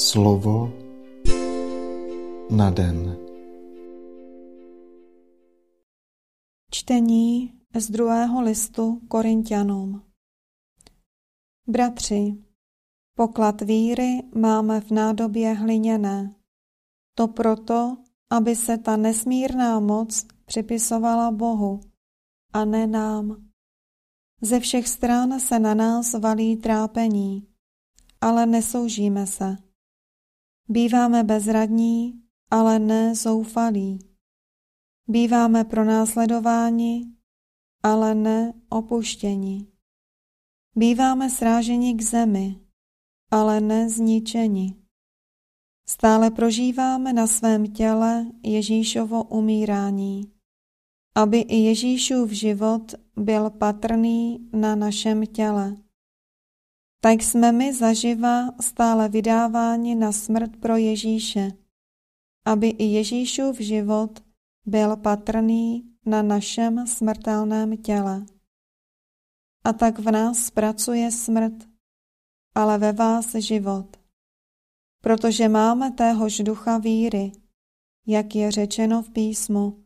Slovo na den. Čtení z druhého listu Korintianům. Bratři, poklad víry máme v nádobě hliněné. To proto, aby se ta nesmírná moc připisovala Bohu a ne nám. Ze všech stran se na nás valí trápení, ale nesoužíme se. Býváme bezradní, ale ne zoufalí. Býváme pronásledováni, ale ne opuštěni. Býváme sráženi k zemi, ale ne zničeni. Stále prožíváme na svém těle Ježíšovo umírání, aby i Ježíšův život byl patrný na našem těle. Tak jsme my zaživa stále vydáváni na smrt pro Ježíše, aby i Ježíšův život byl patrný na našem smrtelném těle. A tak v nás pracuje smrt, ale ve vás život. Protože máme téhož ducha víry, jak je řečeno v písmu.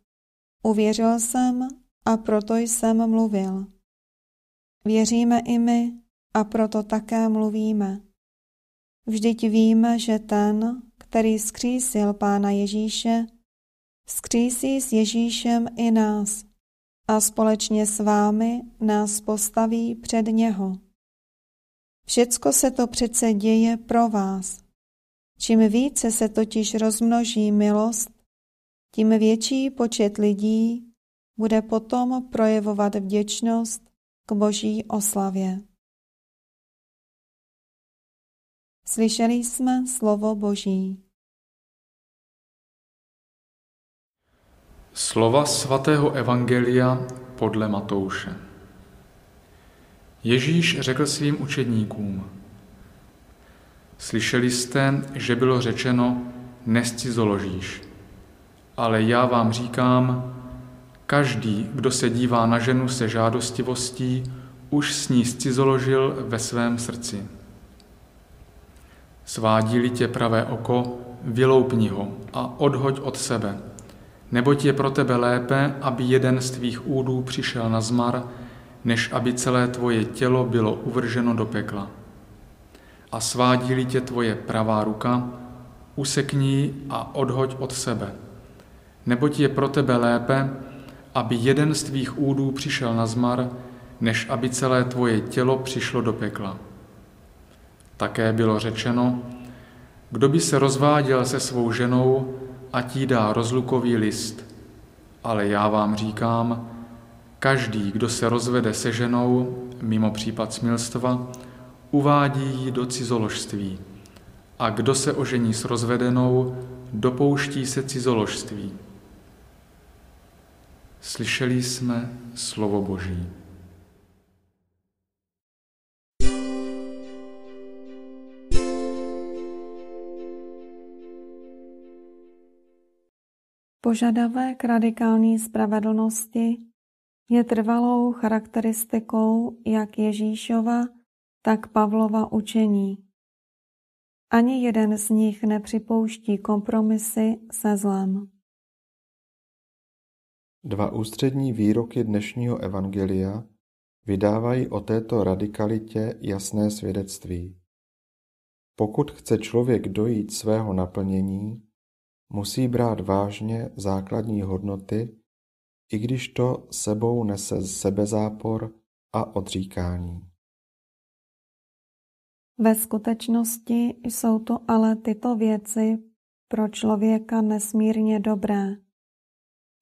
Uvěřil jsem a proto jsem mluvil. Věříme i my a proto také mluvíme. Vždyť víme, že ten, který skřísil Pána Ježíše, skřísí s Ježíšem i nás a společně s vámi nás postaví před něho. Všecko se to přece děje pro vás. Čím více se totiž rozmnoží milost, tím větší počet lidí bude potom projevovat vděčnost k Boží oslavě. Slyšeli jsme slovo Boží. Slova svatého Evangelia podle Matouše. Ježíš řekl svým učedníkům, slyšeli jste, že bylo řečeno, nescizoložíš, ale já vám říkám, každý, kdo se dívá na ženu se žádostivostí, už s ní scizoložil ve svém srdci. Svádí-li tě pravé oko, vyloupni ho a odhoď od sebe, neboť je pro tebe lépe, aby jeden z tvých údů přišel na zmar, než aby celé tvoje tělo bylo uvrženo do pekla. A svádí-li tě tvoje pravá ruka, usekni a odhoď od sebe, neboť je pro tebe lépe, aby jeden z tvých údů přišel na zmar, než aby celé tvoje tělo přišlo do pekla. Také bylo řečeno, kdo by se rozváděl se svou ženou, a jí dá rozlukový list. Ale já vám říkám, každý, kdo se rozvede se ženou, mimo případ smilstva, uvádí ji do cizoložství. A kdo se ožení s rozvedenou, dopouští se cizoložství. Slyšeli jsme slovo Boží. Požadavek radikální spravedlnosti je trvalou charakteristikou jak Ježíšova, tak Pavlova učení. Ani jeden z nich nepřipouští kompromisy se zlem. Dva ústřední výroky dnešního evangelia vydávají o této radikalitě jasné svědectví. Pokud chce člověk dojít svého naplnění, musí brát vážně základní hodnoty, i když to sebou nese sebezápor a odříkání. Ve skutečnosti jsou to ale tyto věci pro člověka nesmírně dobré,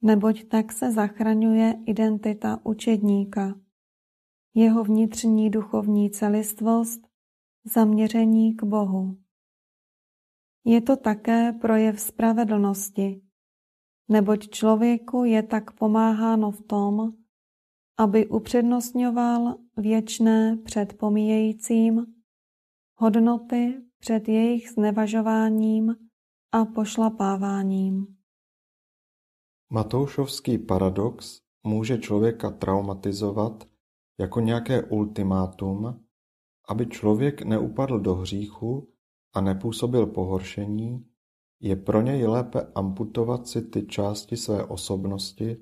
neboť tak se zachraňuje identita učedníka, jeho vnitřní duchovní celistvost, zaměření k Bohu. Je to také projev spravedlnosti, neboť člověku je tak pomáháno v tom, aby upřednostňoval věčné před pomíjejícím, hodnoty před jejich znevažováním a pošlapáváním. Matoušovský paradox může člověka traumatizovat jako nějaké ultimátum, aby člověk neupadl do hříchu a nepůsobil pohoršení, je pro něj lépe amputovat si ty části své osobnosti,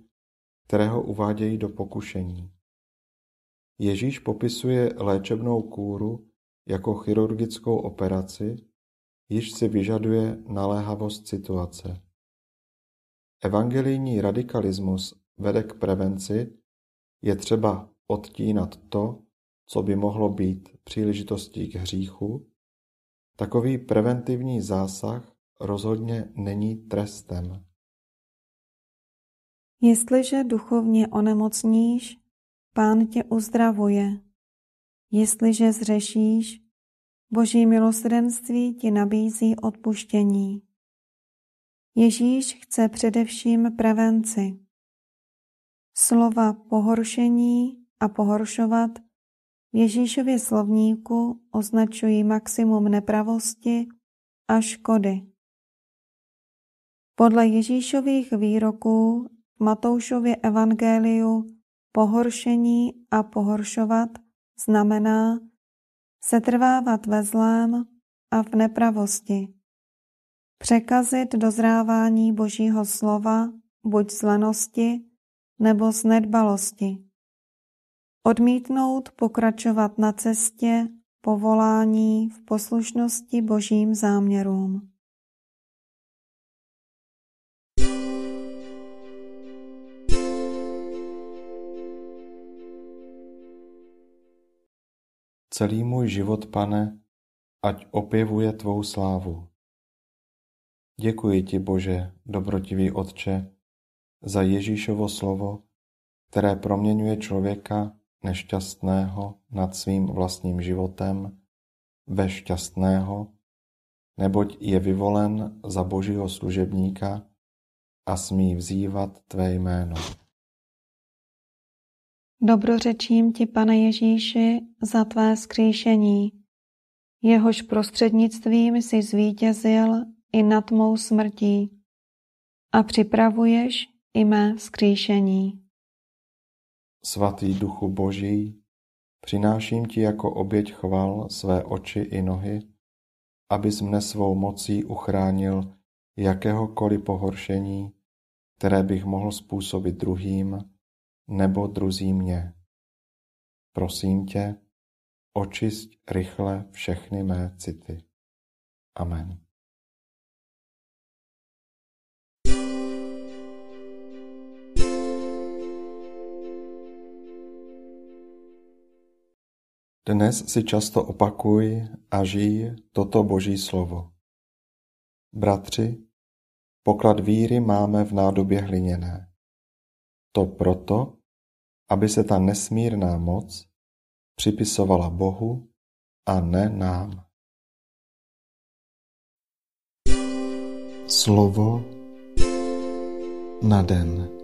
které ho uvádějí do pokušení. Ježíš popisuje léčebnou kůru jako chirurgickou operaci, již si vyžaduje naléhavost situace. Evangelijní radikalismus vede k prevenci, je třeba odtínat to, co by mohlo být příležitostí k hříchu, takový preventivní zásah rozhodně není trestem. Jestliže duchovně onemocníš, Pán tě uzdravuje. Jestliže zřešíš, Boží milosrdenství ti nabízí odpuštění. Ježíš chce především prevenci. Slova pohoršení a pohoršovat v Ježíšově slovníku označují maximum nepravosti a škody. Podle Ježíšových výroků v Matoušově evangeliu pohoršení a pohoršovat znamená setrvávat ve zlém a v nepravosti. Překazit dozrávání Božího slova buď z lenosti nebo z nedbalosti. Odmítnout pokračovat na cestě povolání v poslušnosti Božím záměrům. Celý můj život, pane, ať opěvuje tvou slávu. Děkuji ti, Bože, dobrotivý Otče, za Ježíšovo slovo, které proměňuje člověka nešťastného nad svým vlastním životem ve šťastného, neboť je vyvolen za Božího služebníka a smí vzývat tvé jméno. Dobrořečím ti, pane Ježíši, za tvé skříšení, jehož prostřednictvím si zvítězil i nad mou smrtí a připravuješ i mé skříšení. Svatý Duchu Boží, přináším ti jako oběť chval své oči i nohy, abys mne svou mocí uchránil jakéhokoliv pohoršení, které bych mohl způsobit druhým, nebo druzí mě. Prosím tě, očist rychle všechny mé city. Amen. Dnes si často opakuj a žij toto Boží slovo. Bratři, poklad víry máme v nádobě hliněné. To proto, aby se ta nesmírná moc připisovala Bohu a ne nám. Slovo na den.